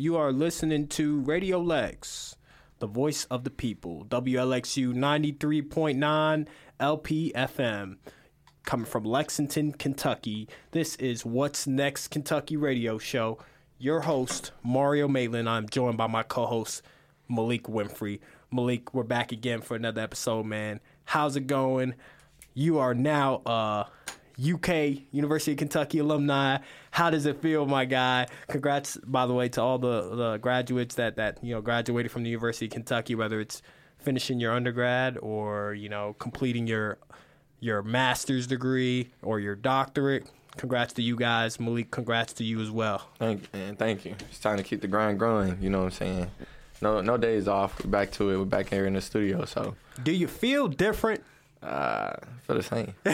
You are listening to Radio Lex, the voice of the people. WLXU 93.9 LPFM. Coming from Lexington, Kentucky. This is What's Next Kentucky Radio Show. Your host, Mario Maitland. I'm joined by my co host, Maliek Winfrey. Maliek, we're back again for another episode, man. How's it going? You are now uh UK University of Kentucky alumni. How does it feel, my guy? Congrats, by the way, to all the, the graduates that that you know graduated from the University of Kentucky, whether it's finishing your undergrad or you know completing your your master's degree or your doctorate. Congrats to you guys, Maliek. Congrats to you as well. Thank you, and thank you. It's time to keep the grind growing. You know what I'm saying? No, no days off. We're back to it. We're back here in the studio. So, do you feel different uh, feel the same.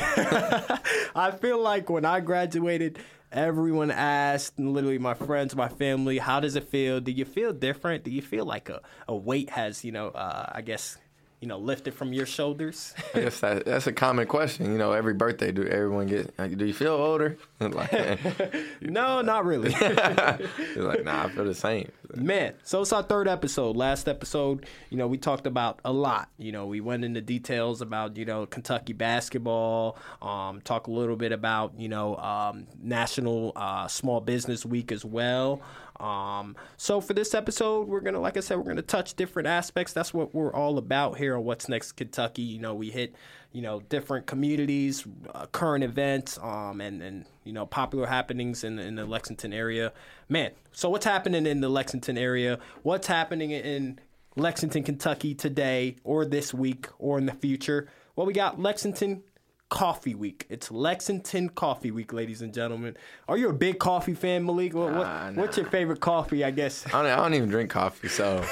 I feel like when I graduated, everyone asked, literally my friends, my family, how does it feel? Do you feel different? Do you feel like a, a weight has, you know, uh, I guess, you know, lifted from your shoulders? I guess that, that's a common question. You know, every birthday, do everyone get? Like, do you feel older? like, no, not really. like, nah, I feel the same. Man, so it's our third episode. Last episode, you know, we talked about a lot. You know, we went into details about you know Kentucky basketball. Um, talk a little bit about you know um, National uh, Small Business Week as well. Um, so for this episode, we're gonna, like I said, we're gonna touch different aspects. That's what we're all about here on What's Next Kentucky. You know, we hit, you know, different communities, uh, current events, um, and and you know, popular happenings in in the Lexington area. Man, so what's happening in the Lexington area? What's happening in Lexington, Kentucky today, or this week, or in the future? Well, we got Lexington Coffee Week. It's Lexington Coffee Week, ladies and gentlemen. Are you a big coffee fan, Maliek? What, what, nah, nah. What's your favorite coffee? I guess I don't, I don't even drink coffee, so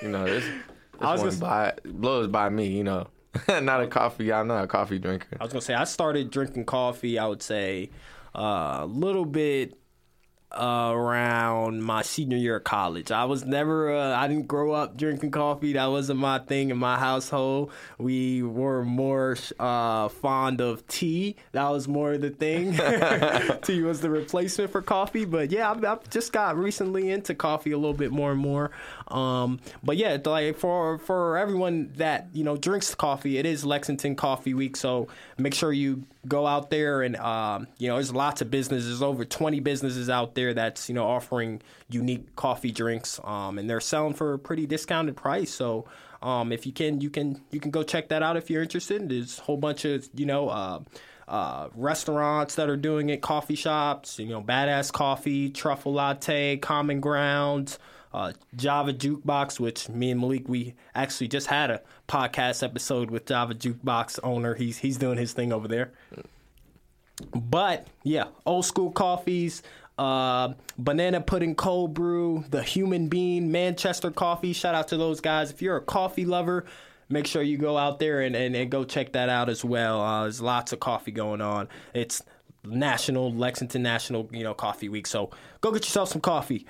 you know this. this I was one by, blows by me, you know. not a coffee. I'm not a coffee drinker. I was gonna say I started drinking coffee. I would say uh, a little bit around my senior year of college. I was never, uh, I didn't grow up drinking coffee. That wasn't my thing in my household. We were more uh, fond of tea. That was more the thing. tea was the replacement for coffee. But yeah, I've, I've, just got recently into coffee a little bit more and more. Um, but yeah, like for for everyone that you know drinks coffee, it is Lexington Coffee Week. So make sure you go out there and um, you know there's lots of businesses. There's over 20 businesses out there that's you know offering unique coffee drinks, um, and they're selling for a pretty discounted price. So um, if you can, you can you can go check that out if you're interested. There's a whole bunch of you know. Uh, uh, restaurants that are doing it, coffee shops, you know, Badass Coffee, Truffle Latte, Common Ground, uh, Java Jukebox, which me and Maliek we actually just had a podcast episode with Java Jukebox owner. He's he's doing his thing over there. But yeah, old school coffees, uh, banana pudding cold brew, the human bean, Manchester coffee. Shout out to those guys. If you're a coffee lover, make sure you go out there and, and, and go check that out as well. Uh, there's lots of coffee going on. It's National Lexington National, you know, Coffee Week. So go get yourself some coffee.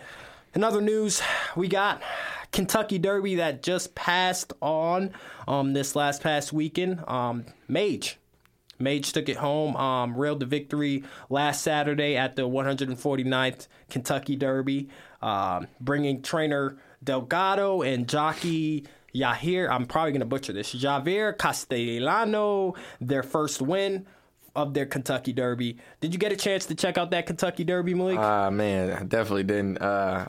In other news, we got Kentucky Derby that just passed on um, this last past weekend. Um, Mage. Mage took it home, um, railed the victory last Saturday at the 149th Kentucky Derby, uh, bringing trainer Delgado and jockey Yahir, I'm probably going to butcher this, Javier Castellano, their first win of their Kentucky Derby. Did you get a chance to check out that Kentucky Derby, Maliek? Ah, uh, man, I definitely didn't. Uh,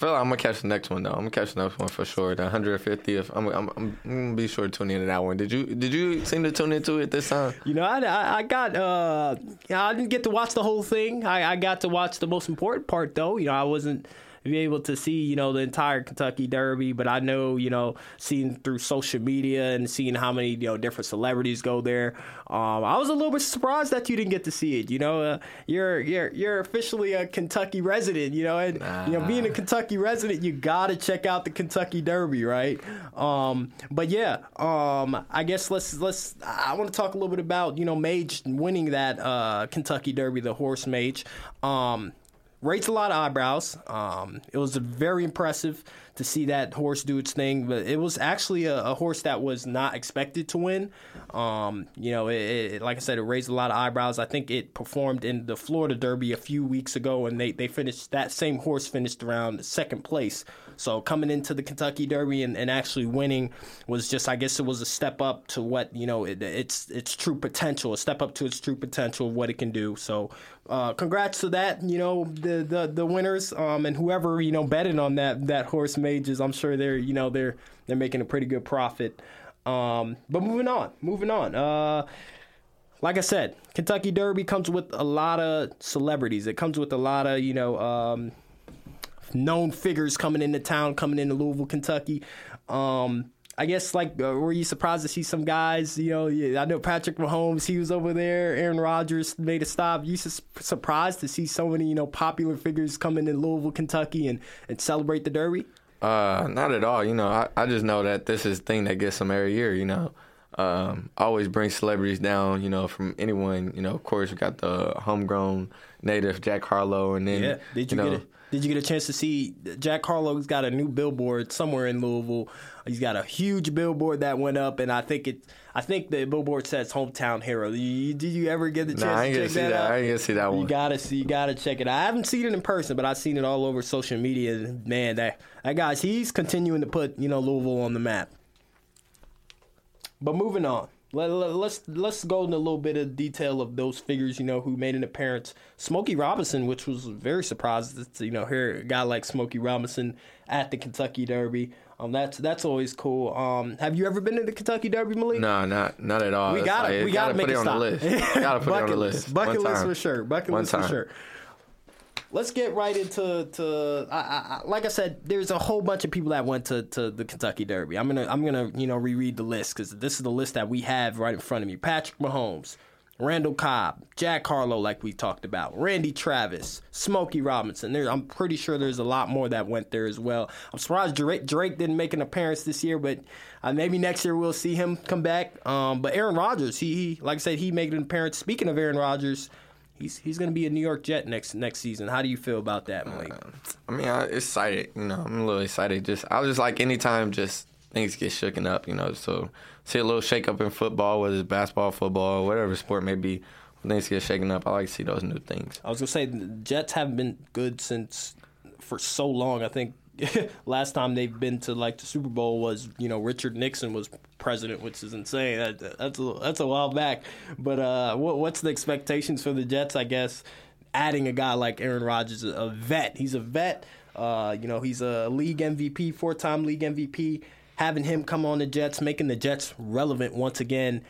feel like I'm gonna catch the next one though. I'm gonna catch the next one for sure. The 150th. I'm, I'm, I'm gonna be sure to tune into that one. Did you Did you seem to tune into it this time? You know, I, I got uh, I didn't get to watch the whole thing. I, I got to watch the most important part though. You know, I wasn't be able to see, you know, the entire Kentucky Derby. But I know, you know, seeing through social media and seeing how many, you know, different celebrities go there, um, I was a little bit surprised that you didn't get to see it. You know, uh, you're you're you're officially a Kentucky resident. You know, and nah. you know, being a Kentucky resident, you gotta check out the Kentucky Derby, right? Um, but yeah, um, I guess let's let's. I want to talk a little bit about you know Mage winning that uh, Kentucky Derby, the horse Mage. Um, raised a lot of eyebrows. Um, it was very impressive to see that horse do its thing, but it was actually a, a horse that was not expected to win. Um, you know, it, it, like I said, it raised a lot of eyebrows. I think it performed in the Florida Derby a few weeks ago, and they, they finished that same horse finished around second place. So coming into the Kentucky Derby and, and actually winning was just, I guess, it was a step up to what you know it, its its true potential, a step up to its true potential of what it can do. So, uh, congrats to that, you know, the the, the winners, um, and whoever you know betted on that that horse mages. I'm sure they're you know they're they're making a pretty good profit. Um, but moving on, moving on. Uh, like I said, Kentucky Derby comes with a lot of celebrities. It comes with a lot of you know um, known figures coming into town, coming into Louisville, Kentucky. Um, I guess like uh, were you surprised to see some guys? You know, yeah, I know Patrick Mahomes, he was over there. Aaron Rodgers made a stop. You su- surprised to see so many you know popular figures coming in Louisville, Kentucky, and and celebrate the Derby? Uh, not at all. You know, I, I just know that this is the thing that gets them every year. You know, um, always bring celebrities down. You know, from anyone. You know, of course, we got the homegrown native Jack Harlow, and then yeah, did you, you know, get a, did you get a chance to see Jack Harlow's got a new billboard somewhere in Louisville? He's got a huge billboard that went up, and I think it. I think the billboard says "hometown hero." You, did you ever get the chance Nah, I ain't to check see that, that. out? I ain't gonna see that one. You gotta see, you gotta check it out. I haven't seen it in person, but I've seen it all over social media. Man, that that guy's he's continuing to put you know Louisville on the map. But moving on, let, let, let's let's go into a little bit of detail of those figures you know who made an appearance. Smokey Robinson, which was very surprised to you know hear a guy like Smokey Robinson at the Kentucky Derby. Um, that's that's always cool. Um, have you ever been to the Kentucky Derby, Maliek? No, not not at all. We got like, to we gotta make put it it on the list. gotta put it on Bucket the list. Bucket list for sure. Bucket One list for sure. Let's get right into to I, I, like I said. There's a whole bunch of people that went to, to the Kentucky Derby. I'm gonna I'm gonna you know reread the list because this is the list that we have right in front of me. Patrick Mahomes, Randall Cobb, Jack Harlow, like we talked about, Randy Travis, Smokey Robinson. There, I'm pretty sure there's a lot more that went there as well. I'm surprised Drake, Drake didn't make an appearance this year, but uh, maybe next year we'll see him come back. Um, but Aaron Rodgers, he, he like I said, he made an appearance. Speaking of Aaron Rodgers, he's he's going to be a New York Jet next next season. How do you feel about that, Maliek? Uh, I mean, I, it's excited. You know, I'm a little excited. Just I was just like anytime, just things get shooken up. You know, so see a little shake up in football, whether it's basketball, football, whatever sport may be. When things get shaken up, I like to see those new things. I was gonna say the Jets haven't been good since for so long. I think last time they've been to like the Super Bowl was you know Richard Nixon was president, which is insane. That, that's a, that's a while back. But uh, what, what's the expectations for the Jets? I guess adding a guy like Aaron Rodgers, a vet. He's a vet. Uh, you know, he's a league MVP, four-time league MVP. Having him come on the Jets, making the Jets relevant once again.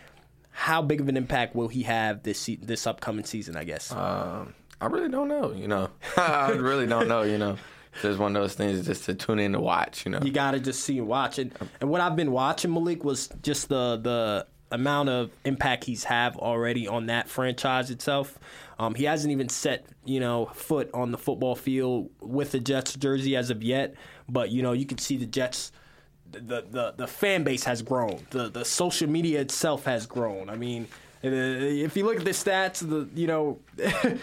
How big of an impact will he have this se- this upcoming season? I guess. Um, I really don't know. You know, I really don't know. You know, just one of those things just to tune in to watch. You know, you got to just see and watch it. And what I've been watching Maliek was just the the amount of impact he's have already on that franchise itself. Um, he hasn't even set you know foot on the football field with the Jets jersey as of yet, but you know you can see the Jets. The, the the fan base has grown. The the social media itself has grown. I mean, Uh, if you look at the stats, the you know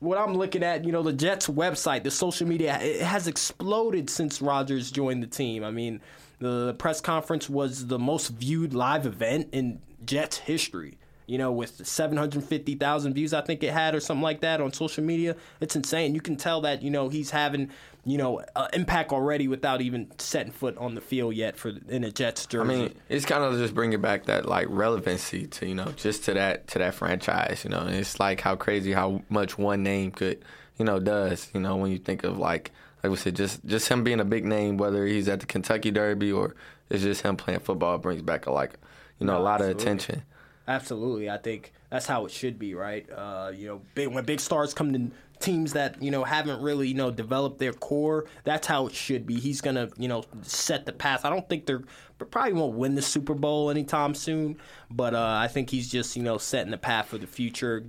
what I'm looking at, you know, the Jets website, the social media, it has exploded since Rodgers joined the team. I mean, the press conference was the most viewed live event in Jets history. You know, with 750,000 views, I think it had, or something like that on social media. It's insane. You can tell that, you know, he's having, you know, uh, impact already without even setting foot on the field yet for in a Jets jersey. I mean, it's kind of just bringing back that like relevancy to you know just to that to that franchise. You know, and it's like how crazy how much one name could you know does. You know, when you think of like like we said, just just him being a big name, whether he's at the Kentucky Derby or it's just him playing football, brings back a like you know No, a lot absolutely. of attention. Absolutely, I think that's how it should be, right? Uh, you know, big, when big stars come to teams that you know haven't really you know developed their core, that's how it should be. He's gonna you know set the path. I don't think they're probably won't win the Super Bowl anytime soon, but uh, I think he's just you know setting the path for the future,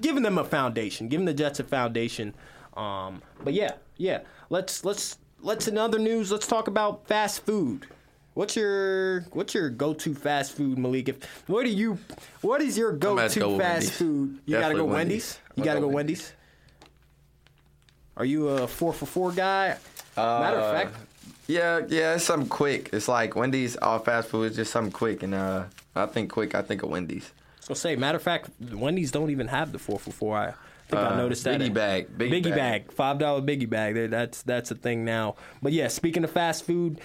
giving them a foundation, giving the Jets a foundation. Um, but yeah, yeah, let's let's let's in other news. Let's talk about fast food. What's your what's your go to fast food, Maliek? If what do you what is your go to go fast Wendy's. food? You gotta go Wendy's. Wendy's. You gotta go go Wendy's. Are you a four for four guy? Matter of Uh, fact, Yeah, yeah, it's something quick. It's like Wendy's, all fast food is just something quick, and uh, I think quick. I think of Wendy's. so say matter of fact, Wendy's don't even have the four for four. I think I Uh, noticed that. Biggie bag, biggie, Biggie bag, five dollar biggie bag. That's that's a thing now. But yeah, speaking of fast food,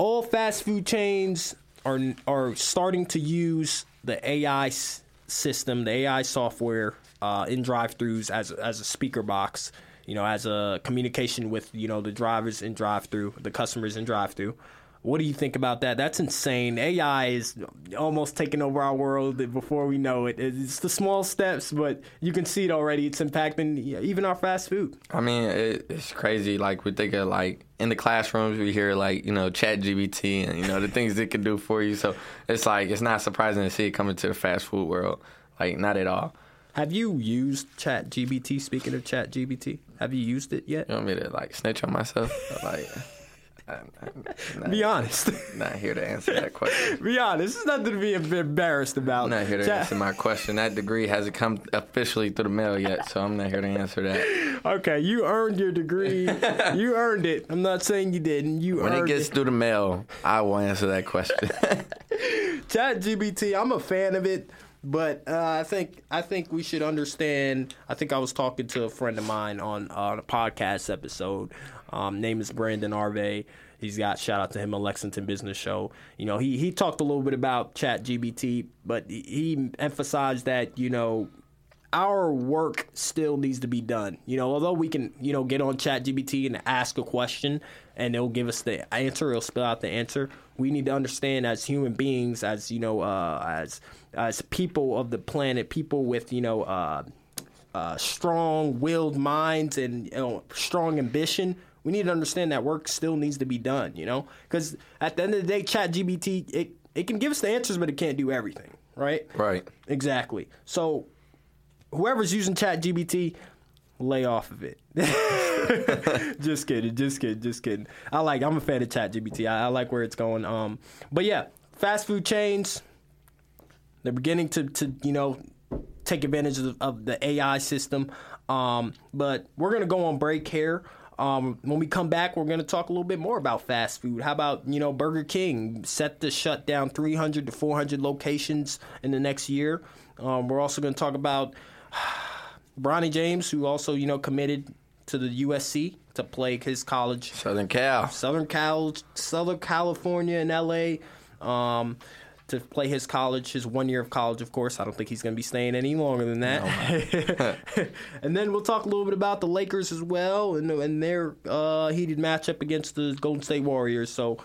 all fast food chains are are starting to use the AI s- system, the AI software uh, in drive-throughs as as a speaker box. You know, as a communication with you know the drivers in drive-through, the customers in drive-through. What do you think about that? That's insane. AI is almost taking over our world before we know it. It's the small steps, but you can see it already. It's impacting even our fast food. I mean, it, it's crazy. Like we think of like in the classrooms, we hear like you know Chat GBT and you know the things it can do for you. So it's like it's not surprising to see it coming to the fast food world. Like not at all. Have you used Chat GBT? Speaking of Chat GBT, have you used it yet? You want me to like snitch on myself? like, I'm, I'm not, Be honest. not here to answer that question. be honest. It's nothing to be embarrassed about. I'm not here to answer my question. That degree hasn't come officially through the mail yet, so I'm not here to answer that. Okay, you earned your degree. you earned it. I'm not saying you didn't. You When it gets through the mail, I will answer that question. Chat GBT, I'm a fan of it, but uh, I think I think we should understand. I think I was talking to a friend of mine on on a podcast episode. Um, name is Brandon Arve. He's got shout out to him on Lexington Business Show. You know, he he talked a little bit about Chat GBT, but he- he emphasized that you know our work still needs to be done. You know, although we can, you know, get on ChatGPT and ask a question and it'll give us the answer, it'll spell out the answer. We need to understand as human beings, as you know, uh, as as people of the planet, people with you know uh, uh, strong-willed minds and you know, strong ambition. We need to understand that work still needs to be done. You know, because at the end of the day, ChatGPT it it can give us the answers, but it can't do everything. Right. right. Exactly. So whoever's using ChatGPT, lay off of it. just kidding, just kidding, just kidding. I like I'm a fan of ChatGPT. I, I like where it's going. Um but yeah, fast food chains, they're beginning to, to you know, take advantage of, of the AI system. Um, but we're gonna go on break here. Um, when we come back, we're going to talk a little bit more about fast food. How about you know Burger King set to shut down 300 to 400 locations in the next year? Um, we're also going to talk about Bronny James, who also you know committed to the USC to play his college Southern Cal. Southern Cal, Southern California, and LA, um, to play his college, his one year of college. Of course, I don't think he's going to be staying any longer than that. and then we'll talk a little bit about the Lakers as well, and, and their uh, heated matchup against the Golden State Warriors. So.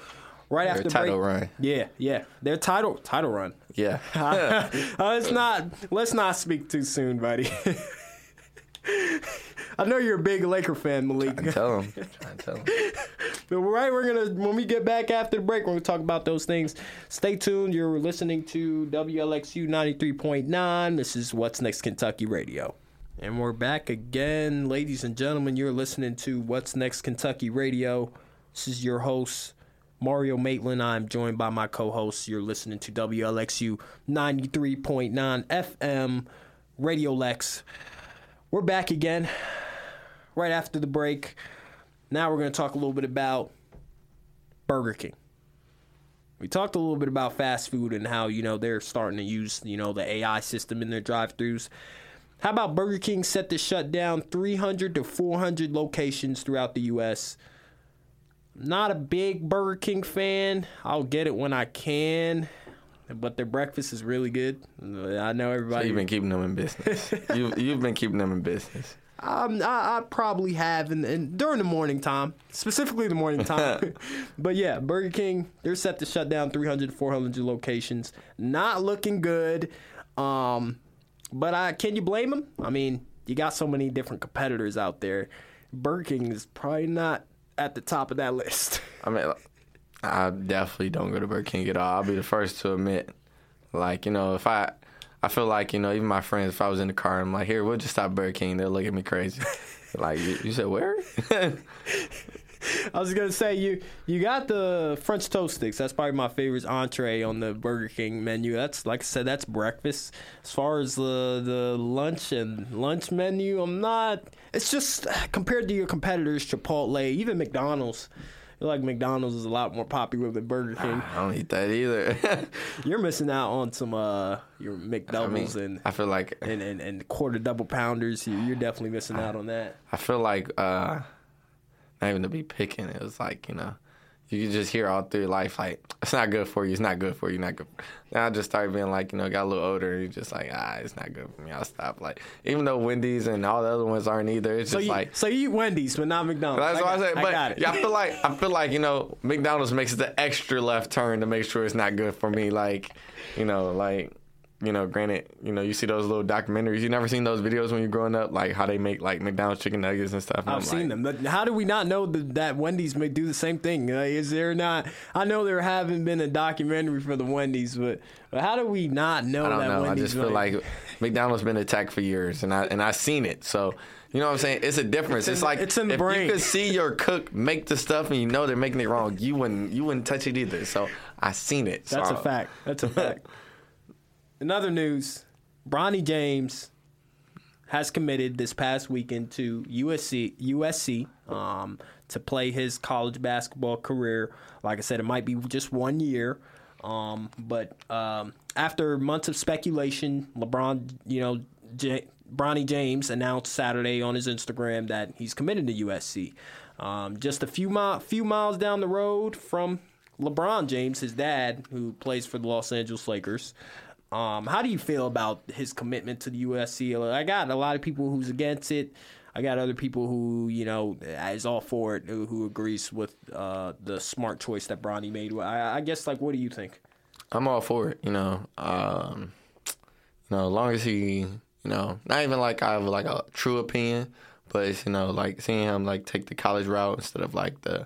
Right Their after title break, run. yeah, yeah, their title title run. Yeah. uh, let's not let's not speak too soon, buddy. I know you're a big Laker fan, Maliek. tell him. Tell him. But right, we're gonna when we get back after the break, we're gonna talk about those things. Stay tuned. You're listening to WLXU 93.9. This is What's Next Kentucky Radio. And we're back again, ladies and gentlemen. You're listening to What's Next Kentucky Radio. This is your host, Mario Maitland. I'm joined by my co host. You're listening to WLXU 93.9 FM Radio Lex. We're back again right after the break. Now we're going to talk a little bit about Burger King. We talked a little bit about fast food and how, you know, they're starting to use, you know, the AI system in their drive-throughs. How about Burger King set to shut down 300 to 400 locations throughout the US? Not a big Burger King fan. I'll get it when I can, but their breakfast is really good. I know everybody. You've been keeping them in business. you, you've been keeping them in business. Um, I, I probably have, and, and during the morning time, specifically the morning time. but yeah, Burger King, they're set to shut down 300 to 400 locations. Not looking good. Um, but I can you blame them? I mean, you got so many different competitors out there. Burger King is probably not at the top of that list. I mean, I definitely don't go to Burger King at all. I'll be the first to admit. Like, you know, if I, I feel like, you know, even my friends, if I was in the car, and I'm like, here, we'll just stop Burger King. They'll look at me crazy. like, you, you said where? I was gonna say you you got the French toast sticks. That's probably my favorite entree on the Burger King menu. That's like I said, that's breakfast. As far as the the lunch and lunch menu, I'm not. It's just compared to your competitors, Chipotle, even McDonald's. I feel like McDonald's is a lot more popular than Burger King. I don't eat that either. You're missing out on some uh your I mean, and, I feel like and, and and quarter double pounders. You- You're definitely missing out on that. I feel like uh not even to be picking. It was like you know, you can just hear all through life like it's not good for you. It's not good for you. Not good. Then I just started being like you know, got a little older. You just like ah, it's not good for me. I'll stop. Like even though Wendy's and all the other ones aren't either. It's So just you like. so you eat Wendy's, but not McDonald's. That's what I, got- said. But got it. yeah, I feel like I feel like you know McDonald's makes it the extra left turn to make sure it's not good for me. Like, you know, like you know, granted, you know, you see those little documentaries. You never seen those videos when you're growing up, like how they make like McDonald's chicken nuggets and stuff. And I've I'm seen like, them. But how do we not know that, that Wendy's may do the same thing? Uh, is there not? I know there haven't been a documentary for the Wendy's, but, but how do we not know I don't that know. I Wendy's? just feel like McDonald's been attacked for years, and I and I seen it. So you know what I'm saying? It's a difference. It's It's, in- like it's in the if brain. you could see your cook make the stuff and you know they're making it wrong, you wouldn't you wouldn't touch it either. So I seen it. that's So- a fact. That's a fact. In other news, Bronny James has committed this past weekend to USC USC um, to play his college basketball career. Like I said, it might be just one year, um, but um, after months of speculation, LeBron, you know, J- Bronny James announced Saturday on his Instagram that he's committed to USC. Um, just a few mi- few miles down the road from LeBron James, his dad, who plays for the Los Angeles Lakers. Um, how do you feel about his commitment to the USC? I got a lot of people who's against it. I got other people who you know is all for it, who, agrees with uh, the smart choice that Bronny made. I, I guess like, what do you think? I'm all for it. You know, um, you know, as long as he, you know, not even like I have like a true opinion, but it's you know like seeing him like take the college route instead of like the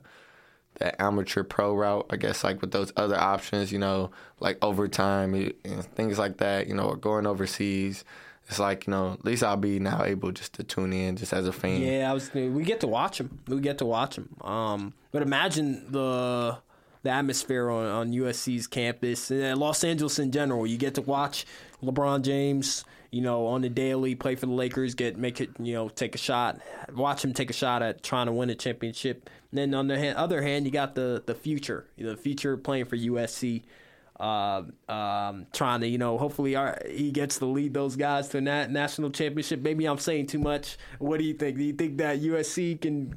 the amateur pro route. I guess like with those other options, you know, like overtime and things like that. You know, or going overseas. It's like you know, at least I'll be now able just to tune in just as a fan. Yeah, I was. We get to watch them. We get to watch them. Um, but imagine the the atmosphere on, on USC's campus and Los Angeles in general. You get to watch LeBron James, you know, on the daily play for the Lakers, get make it, you know, take a shot, watch him take a shot at trying to win a championship. And then on the hand, other hand, you got the the future, the future playing for USC. Uh, um, trying to, you know, hopefully our, he gets to lead those guys to a na- national championship. Maybe I'm saying too much. What do you think? Do you think that USC can?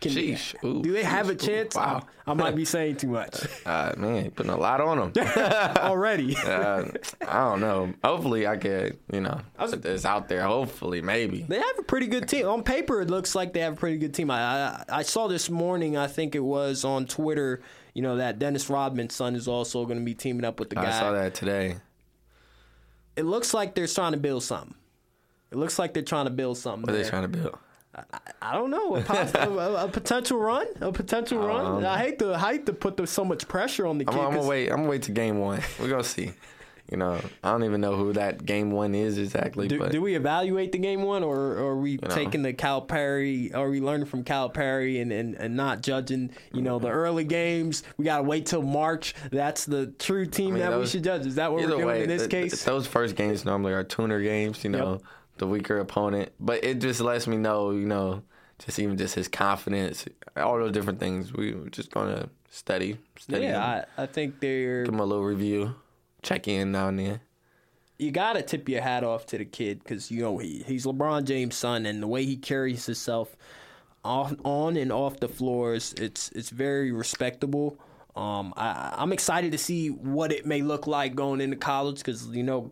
Can Sheesh. Ooh, do they have a sheesh. Ooh, chance? wow. I, I might be saying too much Uh, man, putting a lot on them already. uh, I don't know. Hopefully, I could, you know, was- put out there. Hopefully, maybe. They have a pretty good team. On paper, it looks like they have a pretty good team. I, I I saw this morning. I think it was on Twitter. You know that Dennis Rodman's son is also going to be teaming up with the guy. I saw that today. It looks like they're trying to build something. It looks like they're trying to build something. What are they trying to build? I don't know a, pos- a, a, potential run, a potential um, run. I hate to hate to put so much pressure on the I'm, kid. I'm gonna wait. I'm gonna wait to game one. We're gonna see. You know, I don't even know who that game one is exactly, Do, but do we evaluate the game one, or, or are we know. taking the Calipari? Are we learning from Calipari and, and, and not judging? You know, the mm-hmm. early games. We gotta wait till March. That's the true team mean, that we should judge. Is that what we're doing way, in this th- th- case? those first games normally are tuner games. You know, the weaker opponent, but it just lets me know. You know, just even just his confidence, all those different things. We we're just gonna study, study. yeah, I, I think they're. give him a little review, check in now and then. you gotta tip your hat off to the kid because you know he, he's LeBron James' son, and the way he carries himself off, on and off the floors, it's it's very respectable. Um, I, I'm excited to see what it may look like going into college because you know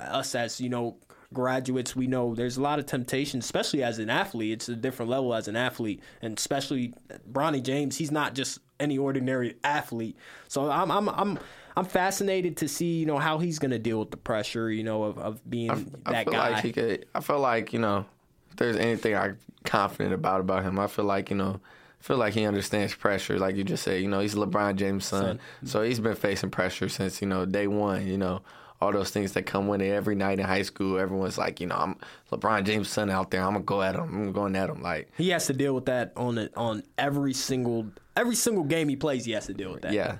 us as you know graduates, we know there's a lot of temptation, especially as an athlete. It's a different level as an athlete, and especially Bronny James. He's not just any ordinary athlete. So I'm I'm I'm I'm fascinated to see you know how he's going to deal with the pressure. You know of, of being I that feel guy. like he could. I feel like you know, if there's anything I'm confident about about him, I feel like you know, I feel like he understands pressure. Like you just said, you know, he's LeBron James' son, so he's been facing pressure since you know day one. You know, all those things that come with it. Every night in high school, everyone's like, you know, I'm LeBron James' son out there. I'm gonna go at him. I'm going at him. Like, He has to deal with that on it on every single every single game he plays. He has to deal with that. yeah.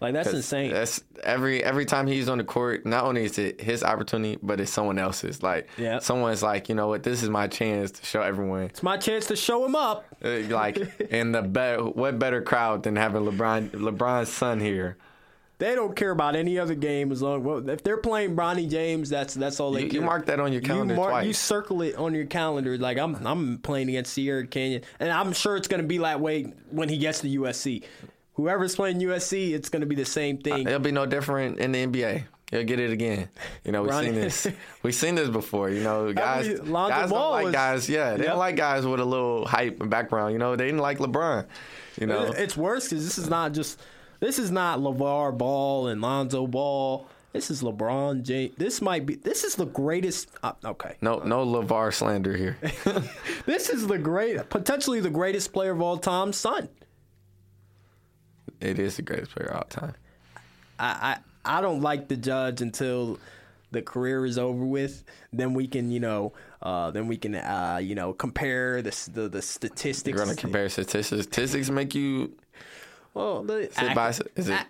like that's insane. That's every every time he's on the court. Not only is it his opportunity, but it's someone else's. Like Yeah. someone's like, you know what, this is my chance to show everyone. it's my chance to show him up. Uh, Like, in the better, what better crowd than having LeBron LeBron's son here? They don't care about any other game as long well, if they're playing Bronny James. That's that's all they You, care. you mark that on your calendar you mark, twice. you circle it on your calendar. Like I'm, I'm playing against Sierra Canyon, and I'm sure it's going to be that way when he gets to USC. Whoever's playing USC, it's going to be the same uh, thing. It'll be no different in the NBA. He'll get it again. You know, we've Ronnie- seen this. We've seen this before. You know, guys, mean, guys Ball don't like was- guys. Yeah, they Yep. don't like guys with a little hype and background. You know, they didn't like LeBron. You know, It's worse because this is not just this is not LaVar Ball and Lonzo Ball. This is LeBron James. This might be. This is the greatest. Uh, okay, no, no LaVar slander here. this is the great, potentially the greatest player of all time. Son, it is the greatest player of all time. I, I I don't like the judge until the career is over with. Then we can, you know, uh, then we can, uh, you know, compare the the, the statistics. You're gonna compare statistics. Statistics make you. Well, the it by- it-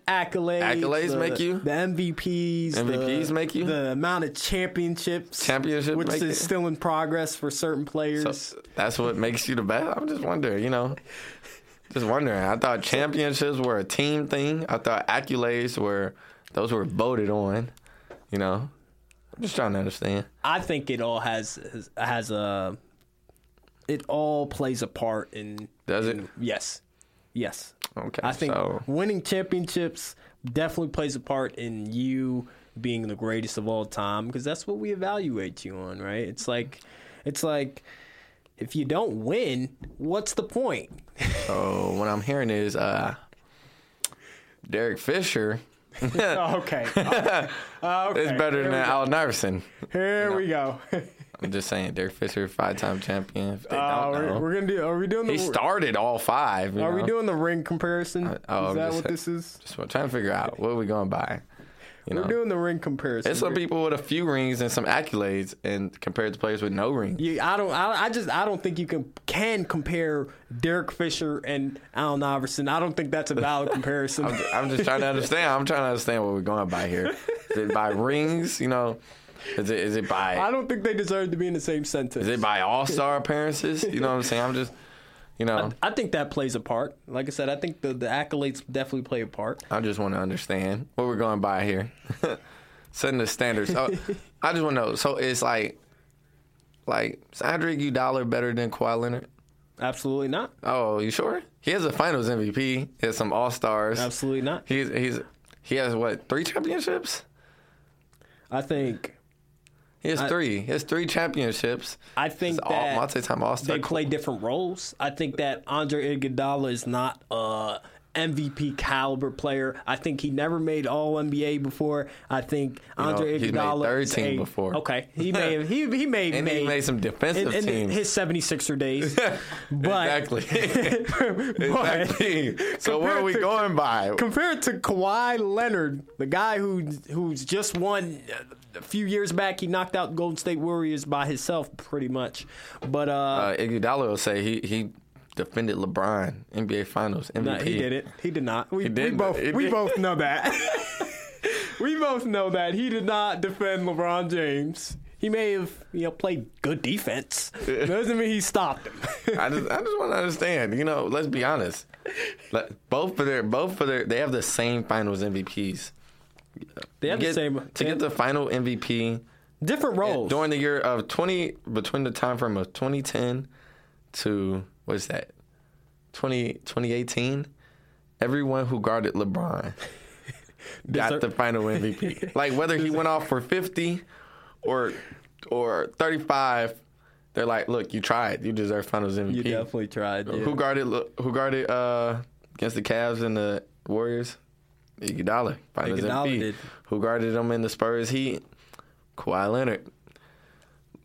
accolades? accolades the, make you? the MVPs? MVPs the, make you? the amount of championships? Championship which is you? still in progress for certain players. So that's what makes you the best. I'm just wondering. You know, just wondering. I thought championships were a team thing. I thought accolades were those were voted on. You know, I'm just trying to understand. I think it all has has, has a. It all plays a part in. Does it? Yes, yes. Okay, I think so winning championships definitely plays a part in you being the greatest of all time because that's what we evaluate you on, right? It's like, it's like, if you don't win, what's the point? so what I'm hearing is uh, Derek Fisher okay, okay. is better than Allen Iverson. Here we go. I'm just saying, Derek Fisher, five-time champion. Uh, we're, know. we're gonna do. Are we doing the? he started all five. are we doing the ring comparison? oh, is that just what this is? Just trying to figure out what are we going by. You know, We're doing the ring comparison. It's some people with a few rings and some accolades, and compared to players with no rings. You, I don't. I, I just. I don't think you can can compare Derek Fisher and Allen Iverson. I don't think that's a valid comparison. I'm, I'm just trying to understand. I'm trying to understand what we're going by here. by rings? You know, is it is it by? I don't think they deserve to be in the same sentence. is it by All Star appearances? You know what I'm saying? I'm just, you know, I think that plays a part. Like I said, I think the, the accolades definitely play a part. I just want to understand what we're going by here. Setting the standards. So, I just want to know. So it's like, like is Andre Iguodala better than Kawhi Leonard? Absolutely not. Oh, you sure? He has a Finals MVP. He has some All Stars. Absolutely not. He's he's he has what three championships? I think. He has I- three. He has three championships. I think all that Star. they play different roles. I think that Andre Iguodala is not a MVP caliber player. I think he never made All NBA before. I think Andre he's made Iguodala third team before. Okay, he may have, he he may And he made some defensive in, in teams. his 76er days. but exactly. but exactly. So where are we to- going by? compared to Kawhi Leonard, the guy who who's just won a few years back, he knocked out Golden State Warriors by himself, pretty much. But uh, Uh, Iguodala will say he he defended LeBron NBA Finals MVP. no, he did it. He did not. We, we both we did. both know that. we both know that he did not defend LeBron James. He may have you know played good defense. Doesn't mean he stopped him. I just I just want to understand. You know, let's be honest. Both for their both for their they have the same Finals MVPs. They have Get- the same to get the final MVP different roles. during the year of 20 between the time frame of 2010 to what's that 20 2018 everyone who guarded LeBron got Deser- the final MVP like whether he went off for 50 or or 35 they're like look you tried you deserve finals MVP you definitely tried. yeah. who guarded who guarded uh against the Cavs and the Warriors Iguodala finals Iguodala MVP did. who guarded him in the Spurs Heat Kawhi Leonard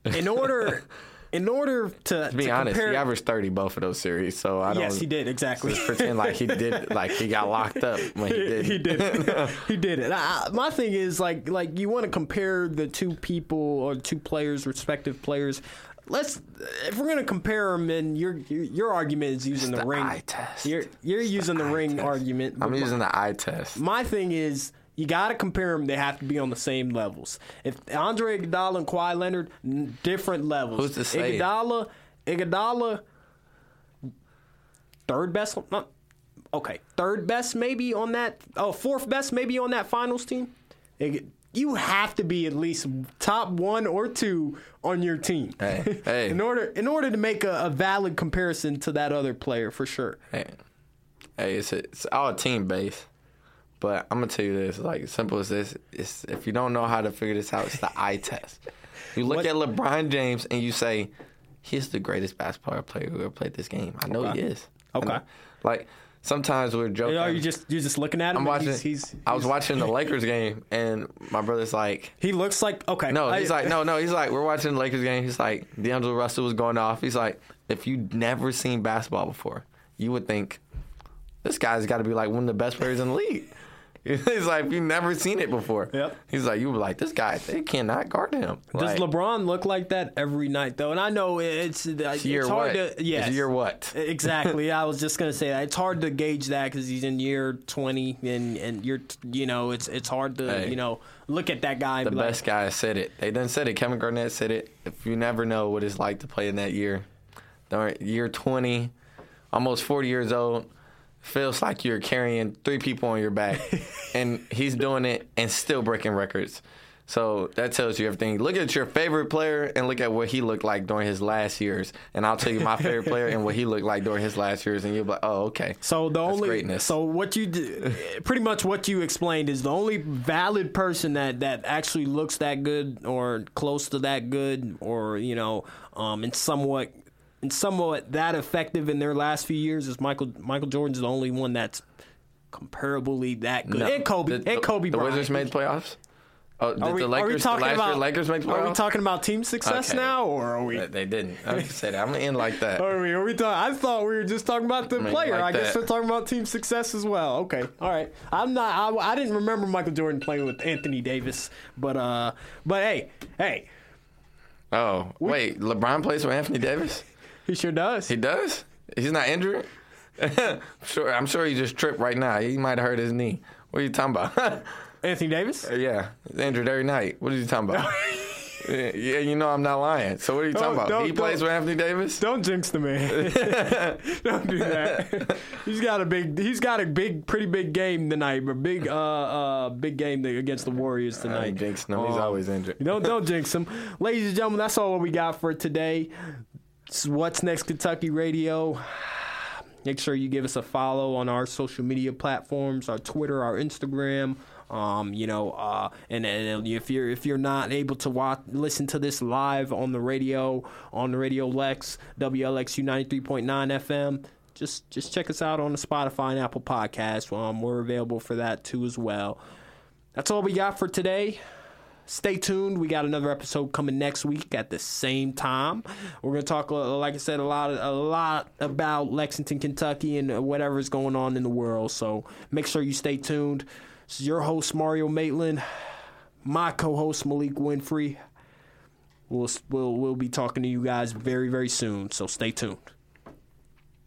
in order in order to, To be to honest, compare, he averaged 30 both of those series, so I don't yes, he did exactly. just pretend like he did, like he got locked up when he did. he did it. he did it. I, my thing is like like you want to compare the two people or two players, respective players. Let's if we're gonna compare them, and your your, your argument is using the, the ring. eye test. You're you're using the, eye ring test. argument. I'm using the eye test. my thing is you got to compare them. They have to be on the same levels. If Andre Iguodala and Kawhi Leonard, n- different levels. Who's to say? Iguodala, Iguodala, third best. Not, okay, third best maybe on that. Oh, fourth best maybe on that finals team. Ig- You have to be at least top one or two on your team. Hey, hey. in order in order to make a, a valid comparison to that other player for sure. Hey, hey, it's it's all team based. But I'm gonna tell you this, like simple as this: it's, if you don't know how to figure this out, it's the eye test. You look What- at LeBron James and you say, "He's the greatest basketball player who ever played this game." I know Okay. he is. Okay. Like sometimes we're joking. Are you just you're just looking at him? I'm watching. He's, he's, I was he's- watching the Lakers game, and my brother's like, He looks like okay. no, I- he's like, no, no, he's like, we're watching the Lakers game. He's like, D'Angelo Russell was going off. He's like, if you'd never seen basketball before, you would think this guy's got to be like one of the best players in the league. He's like, you've never seen it before. Yep. He's like, you were like, this guy, they cannot guard him. Does Like, LeBron look like that every night though? And I know it's it's year hard what? to yes. It's year what? exactly. I was just gonna say that it's hard to gauge that because he's in year twenty and and you're you know it's it's hard to Hey. you know look at that guy The be best guy said it. They done said it. Kevin Garnett said it. If you never know what it's like to play in that year, year 20, almost 40 years old, feels like you're carrying three people on your back. and he's doing it and still breaking records. So that tells you everything. Look at your favorite player and look at what he looked like during his last years. And I'll tell you my favorite player and what he looked like during his last years. And you'll be like, oh, okay. So the only greatness. so what you d- pretty much what you explained is the only valid person that that actually looks that good or close to that good or you know um and somewhat and somewhat that effective in their last few years is Michael Michael Jordan's the only one that's comparably that good. No. And Kobe The- and Kobe The Bryant. Wizards made playoffs? Oh, did Are we, the are we Lakers, the talking last about Lakers make playoffs? Are we talking about team success Okay. now, or are we? They- didn't. I said I'm gonna end like that. Are we? Are we talking? I thought we were just talking about the mean, player. like I guess that. we're talking about team success as well. Okay, all right. I'm not. I, I didn't remember Michael Jordan playing with Anthony Davis, but uh, but hey, hey, Oh, wait. LeBron plays with Anthony Davis? he sure does. He does? He's not injured? sure, I'm sure he just tripped right now. He might have hurt his knee. What are you talking about? Anthony Davis. yeah, he's injured every night. What are you talking about? yeah, you know I'm not lying. So what are you talking Don't- about? he plays with Anthony Davis? Don't jinx the man. don't do that. he's got a big. He's got a big, pretty big game tonight. But big, uh, uh, big game against the Warriors tonight. jinxing him. He's Um, always injured. Don't don't jinx him, ladies and gentlemen. That's all we got for today. What's next, Kentucky Radio? Make sure you give us a follow on our social media platforms, our Twitter, our Instagram. Um, you know, uh, and, and if you're if you're not able to watch listen to this live on the radio on the Radio Lex WLXU ninety three point nine FM, just just check us out on the Spotify and Apple Podcast. Um, we're available for that too as well. That's all we got for today stay tuned. We got another episode coming next week at the same time. We're gonna talk, uh, like I said, a lot, a lot about Lexington, Kentucky, and whatever's going on in the world. So make sure you stay tuned. This is your host Mario Maitland, my co-host Maliek Winfrey. We'll we'll we'll be talking to you guys very very soon. So stay tuned.